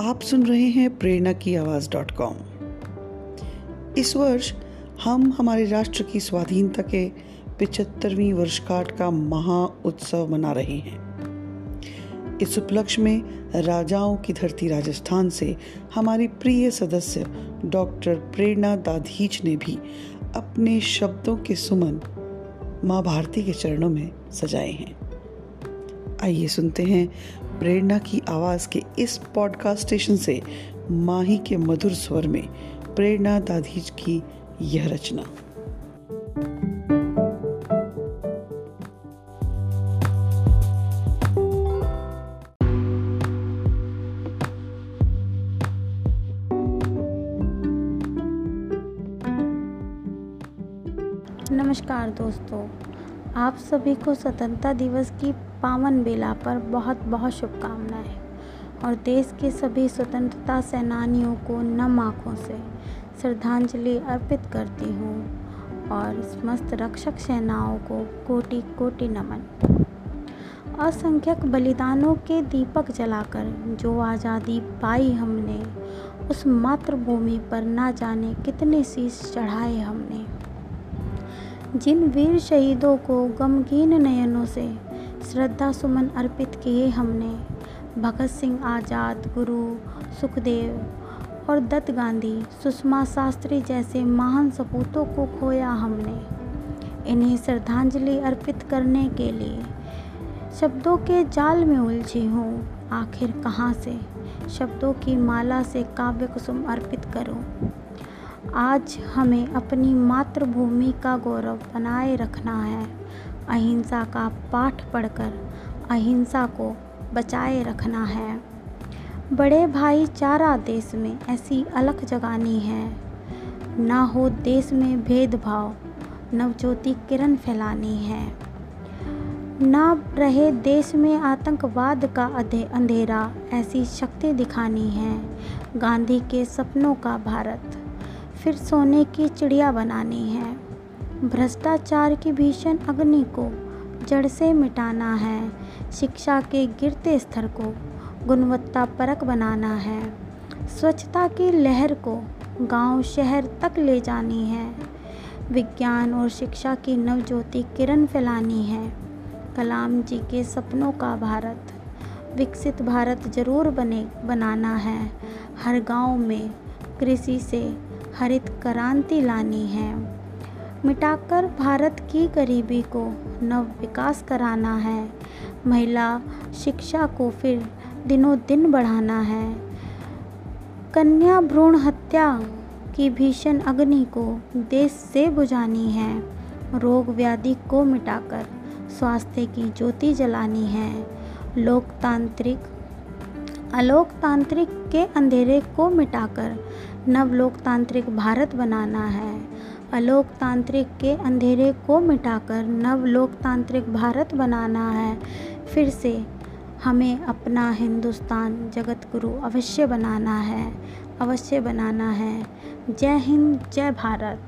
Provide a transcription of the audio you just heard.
आप सुन रहे हैं प्रेरणा की आवाज़ डॉट कॉम। इस वर्ष हम हमारे राष्ट्र की स्वाधीनता के पिचहत्तरवीं वर्षगांठ का महा उत्सव मना रहे हैं। इस उपलक्ष्य में राजाओं की धरती राजस्थान से हमारी प्रिय सदस्य डॉक्टर प्रेरणा दाधीच ने भी अपने शब्दों के सुमन माँ भारती के चरणों में सजाए हैं। आइए सुनते हैं प्रेरणा की आवाज़ के इस पॉडकास्ट स्टेशन से माही के मधुर स्वर में प्रेरणा दाधीज की यह रचना। नमस्कार दोस्तों, आप सभी को स्वतंत्रता दिवस की पावन बेला पर बहुत बहुत शुभकामनाएँ और देश के सभी स्वतंत्रता सेनानियों को नम आँखों से श्रद्धांजलि अर्पित करती हूँ और समस्त रक्षक सेनाओं को कोटि कोटि नमन। असंख्यक बलिदानों के दीपक जलाकर जो आज़ादी पाई हमने, उस मातृभूमि पर ना जाने कितने शीश चढ़ाए हमने। जिन वीर शहीदों को गमगीन नयनों से श्रद्धा सुमन अर्पित किए हमने। भगत सिंह आज़ाद, गुरु सुखदेव और दत्त गांधी सुषमा शास्त्री जैसे महान सपूतों को खोया हमने। इन्हें श्रद्धांजलि अर्पित करने के लिए शब्दों के जाल में उलझी हूँ। आखिर कहाँ से? शब्दों की माला से काव्य कुसुम अर्पित करूँ। आज हमें अपनी मातृभूमि का गौरव बनाए रखना है। अहिंसा का पाठ पढ़कर अहिंसा को बचाए रखना है। बड़े भाई चारा देश में ऐसी अलख जगानी है। ना हो देश में भेदभाव, नवज्योति किरण फैलानी है। ना रहे देश में आतंकवाद का अंधेरा, ऐसी शक्ति दिखानी है। गांधी के सपनों का भारत, फिर सोने की चिड़िया बनानी है। भ्रष्टाचार की भीषण अग्नि को जड़ से मिटाना है। शिक्षा के गिरते स्तर को गुणवत्ता परक बनाना है। स्वच्छता की लहर को गाँव शहर तक ले जानी है। विज्ञान और शिक्षा की नवज्योति किरण फैलानी है। कलाम जी के सपनों का भारत, विकसित भारत ज़रूर बने, बनाना है। हर गाँव में कृषि से हरित क्रांति लानी है। मिटाकर भारत की गरीबी को नव विकास कराना है। महिला शिक्षा को फिर दिनों दिन बढ़ाना है। कन्या भ्रूण हत्या की भीषण अग्नि को देश से बुझानी है। रोग व्याधि को मिटाकर स्वास्थ्य की ज्योति जलानी है। लोकतांत्रिक अलोकतांत्रिक के अंधेरे को मिटाकर नव लोकतांत्रिक भारत बनाना है। अलोकतांत्रिक के अंधेरे को मिटाकर नव लोकतांत्रिक भारत बनाना है। फिर से हमें अपना हिंदुस्तान जगत गुरु अवश्य बनाना है, अवश्य बनाना है। जय हिंद, जय भारत।